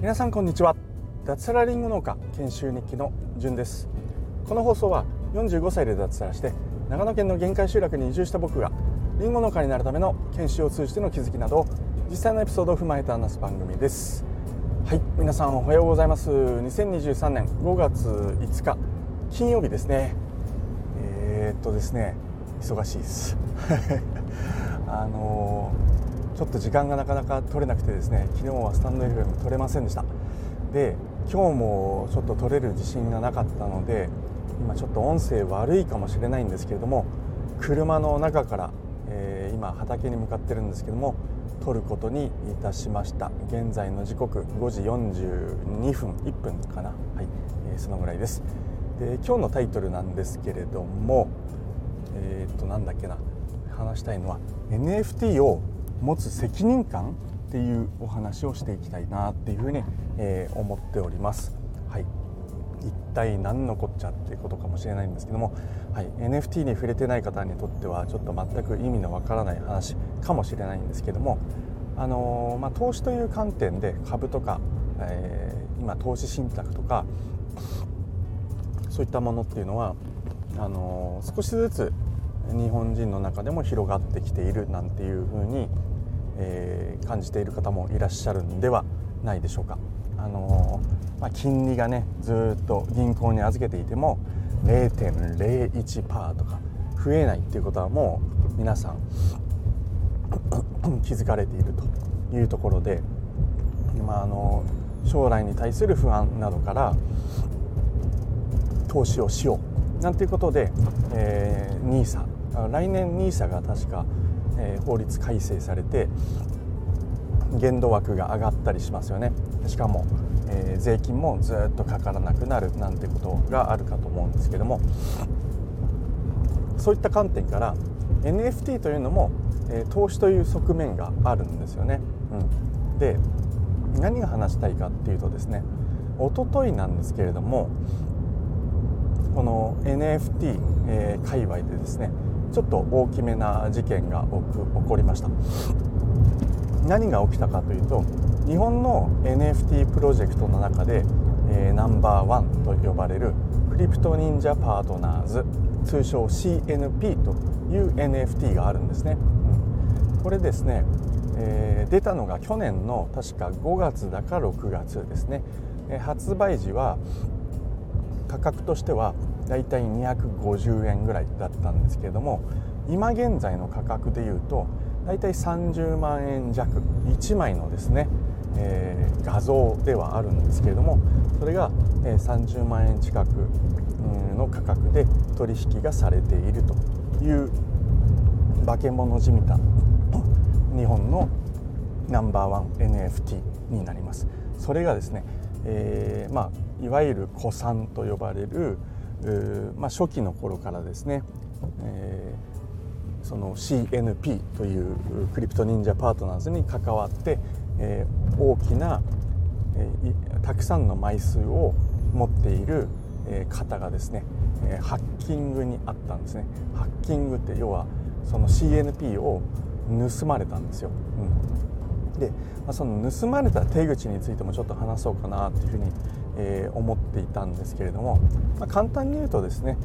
皆さんこんにちは。脱サラリンゴ農家研修日記のじゅんです。この放送は45歳で脱サラして長野県の限界集落に移住した僕がリンゴ農家になるための研修を通じての気づきなど実際のエピソードを踏まえて話す番組です。はい皆さんおはようございます。2023年5月5日金曜日ですね。えー、っとですね忙しいです。あの、ちょっと時間がなかなか取れなくてですね昨日はスタンド FM 取れませんでした。で今日もちょっと取れる自信がなかったので今ちょっと音声悪いかもしれないんですけれども車の中から、えー、今畑に向かってるんですけども撮ることにいたしました。現在の時刻5時42分1分かな。はい、えー、そのぐらいです。で今日のタイトルなんですけれどもえー、っとなんだっけな。話したいのは NFT を持つ責任感っていうお話をしていきたいなっていうふうに、えー、思っております。はい。一体何のこっちゃっていうことかもしれないんですけども、はい、NFT に触れてない方にとってはちょっと全く意味のわからない話かもしれないんですけども、あのー、まあ、投資という観点で株とか、えー、今投資信託とかそういったものっていうのはあの、少しずつ日本人の中でも広がってきているなんていうふうに、えー、感じている方もいらっしゃるんではないでしょうか。あのまあ、金利がねずっと銀行に預けていても0.01%とか増えないっていうことはもう皆さん 気づかれているというところで、まあ、あの将来に対する不安などから投資をしようなんていうことで、えー、NISA 来年 NISA が確か、えー、法律改正されて限度枠が上がったりしますよね。しかも、えー、税金もずっとかからなくなるなんてことがあるかと思うんですけども。そういった観点から NFT というのも、えー、投資という側面があるんですよね。うん、で何が話したいかっていうとですね一昨日なんですけれどもこの NFT、えー、界隈でですねちょっと大きめな事件が起こりました。何が起きたかというと日本の NFT プロジェクトの中で、えー、ナンバーワンと呼ばれるクリプト忍者パートナーズ通称 CNP という NFT があるんですね、うん、これですね、えー、出たのが去年の確か5月だか6月ですね、えー、発売時は価格としてはだいたい250円ぐらいだったんですけれども今現在の価格でいうとだいたい30万円弱1枚のですねえー、画像ではあるんですけれどもそれが、えー、30万円近くの価格で取引がされているという化け物じみた 日本のナンバーワン NFT になります。それがですね、えー、まあ、いわゆる古参と呼ばれる、まあ、初期の頃からですね、えー、その CNP というクリプト忍者パートナーズに関わってえー、大きな、えー、たくさんの枚数を持っている、方がですね、ハッキングにあったんですね。ハッキングって要はその CNP を盗まれたんですよ、うん、で、その盗まれた手口についてもちょっと話そうかなっていうふうに、え思っていたんですけれども、まあ、簡単に言うとですね、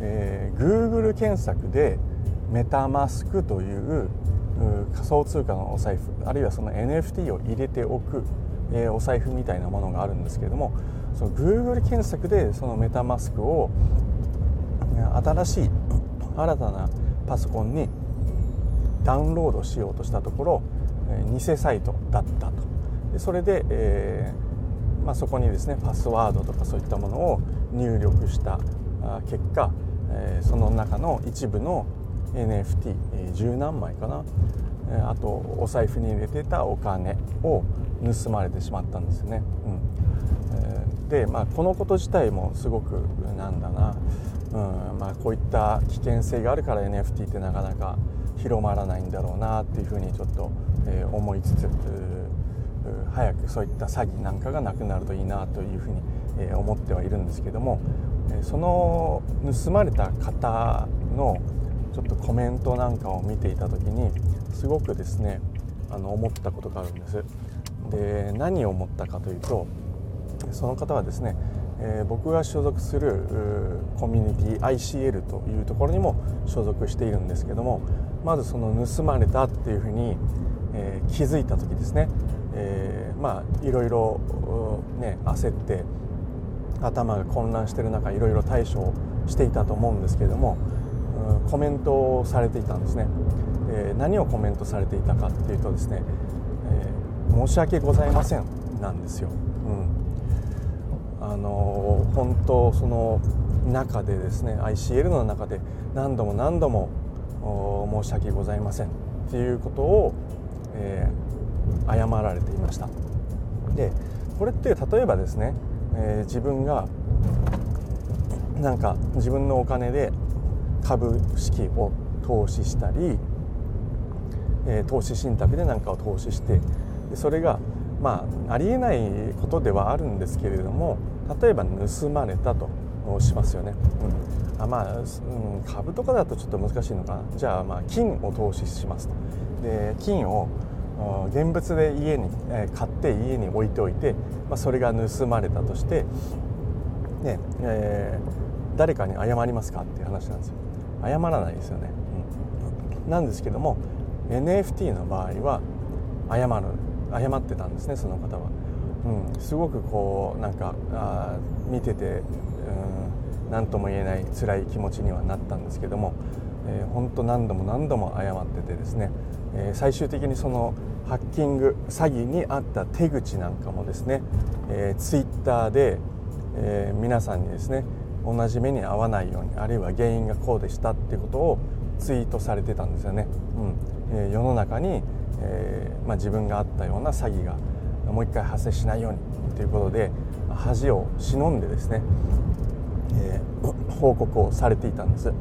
え Google 検索でメタマスクという仮想通貨のお財布あるいはその NFT を入れておく、えー、お財布みたいなものがあるんですけれどもその Google 検索でそのメタマスクを新しい新たなパソコンにダウンロードしようとしたところ、偽サイトだったと。でそれで、えーまあ、そこにですねパスワードとかそういったものを入力した結果、え、その中の一部の NFT、えー、何枚かな、え、あとお財布に入れてたお金を盗まれてしまったんですね、うん。え、で、まあ、このこと自体もすごくなんだな、うん。まあ、こういった危険性があるから NFT ってなかなか広まらないんだろうなっていうふうにちょっと、え、思いつつ早くそういった詐欺なんかがなくなるといいなというふうに、え思ってはいるんですけどもその盗まれた方のちょっとコメントなんかを見ていた時にすごくですねあの思ったことがあるんです。で何を思ったかというとその方はですね、えー、僕が所属するコミュニティ ICL というところにも所属しているんですけどもまずその盗まれたっていうふうに、えー、気づいた時ですね、えー、まあいろいろね焦って頭が混乱してる中いろいろ対処していたと思うんですけれどもコメントをされていたんですね、えー、何をコメントされていたかっていうとですね、えー、申し訳ございませんなんですよ、うん、あのー、本当その中でですね ICL の中で何度も何度も申し訳ございませんっていうことを、え謝られていました。でこれって例えばですね、えー、自分がなんか自分のお金で株式を投資したり、えー、投資信託で何かを投資してでそれがまあありえないことではあるんですけれども例えば盗まれたとしますよね、うん、あまあ、うん、株とかだとちょっと難しいのかな。じゃあまあ金を投資しますと。で金を現物で家に、え買って家に置いておいて、まあ、それが盗まれたとして、ねえー、誰かに謝りますかっていう話なんですよ。謝らないですよね、うん、なんですけども NFT の場合は謝る謝ってたんですねその方は、うん、すごくこうなんかあ見てて何とも言えない辛い気持ちにはなったんですけども、えー、本当何度も何度も謝っててですね、えー、最終的にそのハッキング詐欺にあった手口なんかもですね、えー、ツイッターで、えー、皆さんにですね同じ目に遭わないようにあるいは原因がこうでしたっていうことをツイートされてたんですよね、うん。えー、世の中に、えーまあ、自分があったような詐欺がもう一回発生しないようにということで恥を忍んでですね、えー、報告をされていたんです。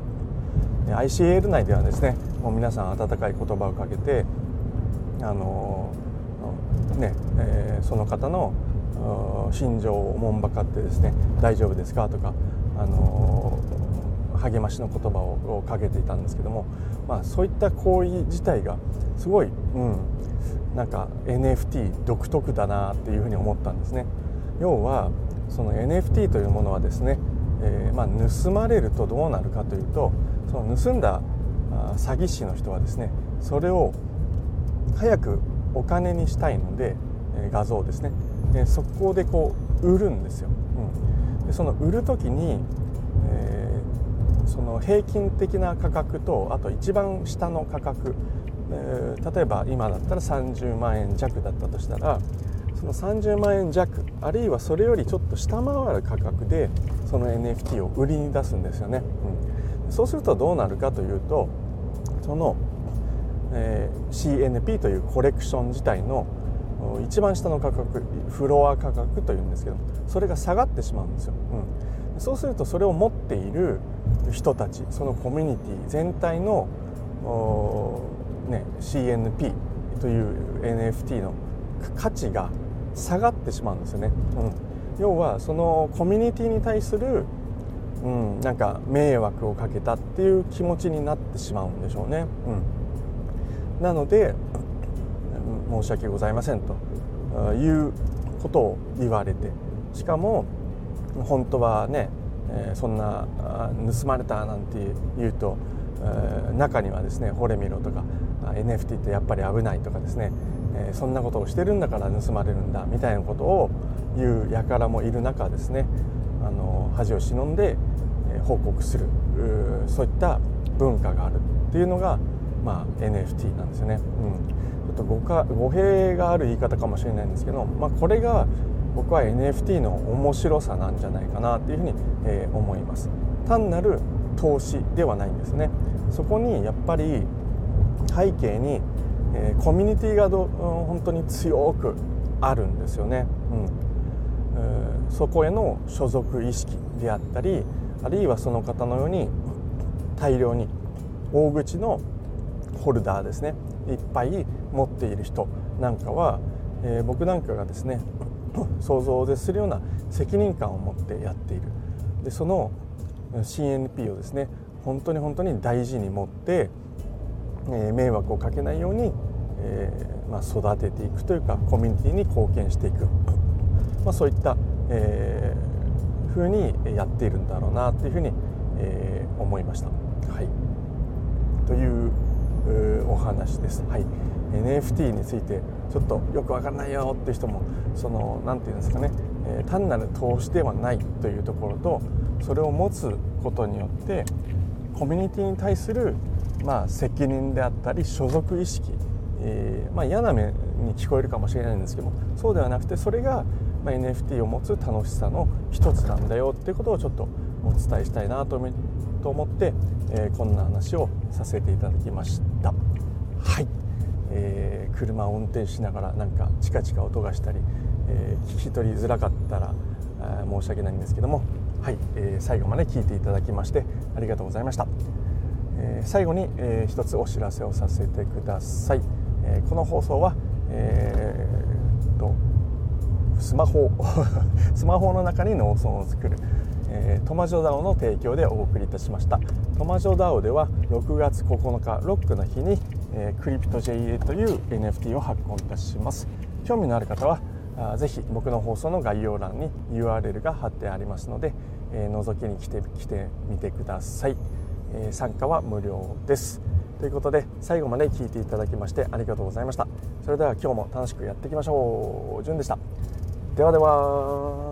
ICL 内ではですねもう皆さん温かい言葉をかけてあの、ね、えー、その方の心情をおもんばかってですね大丈夫ですかとかあの励ましの言葉をかけていたんですけども、まあ、そういった行為自体がすごい、うん、なんか NFT 独特だなっていうふうに思ったんですね。要はその NFT というものはですね、えー、まあ、盗まれるとどうなるかというとその盗んだ詐欺師の人はですねそれを早くお金にしたいので画像ですねで速攻でこう売るんですよ、うん、でその売る時に、えー、その平均的な価格とあと一番下の価格、えー、例えば今だったら30万円弱だったとしたらその30万円弱あるいはそれよりちょっと下回る価格でその NFT を売りに出すんですよね、うん、そうするとどうなるかというとその、えー、CNP というコレクション自体の一番下の価格フロア価格というんですけどそれが下がってしまうんですよ、うん、そうするとそれを持っている人たちそのコミュニティ全体の、ね、CNP という NFT の価値が下がってしまうんですよね、うん、要はそのコミュニティに対する、うん、なんか迷惑をかけたっていう気持ちになってしまうんでしょうね、うん、なので申し訳ございませんということを言われて。しかも本当はね、えそんな盗まれたなんて言うと、え中にはですね「ほれみろ」とか NFT ってやっぱり危ないとかですね、えそんなことをしてるんだから盗まれるんだみたいなことを言う輩もいる中ですねあの恥を忍んで報告するそういった文化があるっていうのが、まあ、NFT なんですよね。うん。ちょっと語弊がある言い方かもしれないんですけど、まあ、これが僕は NFT の面白さなんじゃないかなっていうふうに、えー、思います。単なる投資ではないんですね。そこにやっぱり背景に、えー、コミュニティがど本当に強くあるんですよね、うん、そこへの所属意識であったりあるいはその方のように大量に大口のホルダーですね。いっぱい持っている人なんかは、えー、僕なんかがですね 想像を絶するような責任感を持ってやっている。でその CNP をですね本当に本当に大事に持って、えー、迷惑をかけないように、えーまあ、育てていくというかコミュニティに貢献していく、まあ、そういった、えー、ふうにやっているんだろうなっていうふうに、えー、思いました。はい、というお話です。はい NFT についてちょっとよく分からないよっていう人もその何て言うんですかね、えー、単なる投資ではないというところとそれを持つことによってコミュニティに対する、まあ、責任であったり所属意識、えー、まあ、嫌な目に聞こえるかもしれないんですけどそうではなくてそれが、ま NFT を持つ楽しさの一つなんだよっていうことをちょっとお伝えしたいなと思って、えー、こんな話をさせていただきました。はい。えー、車を運転しながらなんかチカチカ音がしたり、えー、聞き取りづらかったら申し訳ないんですけども、はい。えー、最後まで聞いていただきましてありがとうございました、え最後に、えー、一つお知らせをさせてください、えこの放送は、えー、とスマホ スマホの中に農村を作るえー、トマジョダオの提供でお送りいたしました。トマジョダオでは6月9日ロックの日に、えー、クリプト JA という NFT を発行いたします。興味のある方はあぜひ僕の放送の概要欄に URL が貼ってありますので、えー、覗きに来て来てみてください、えー、参加は無料です。ということで最後まで聞いていただきましてありがとうございました。それでは今日も楽しくやっていきましょう。じゅんでした。ではでは。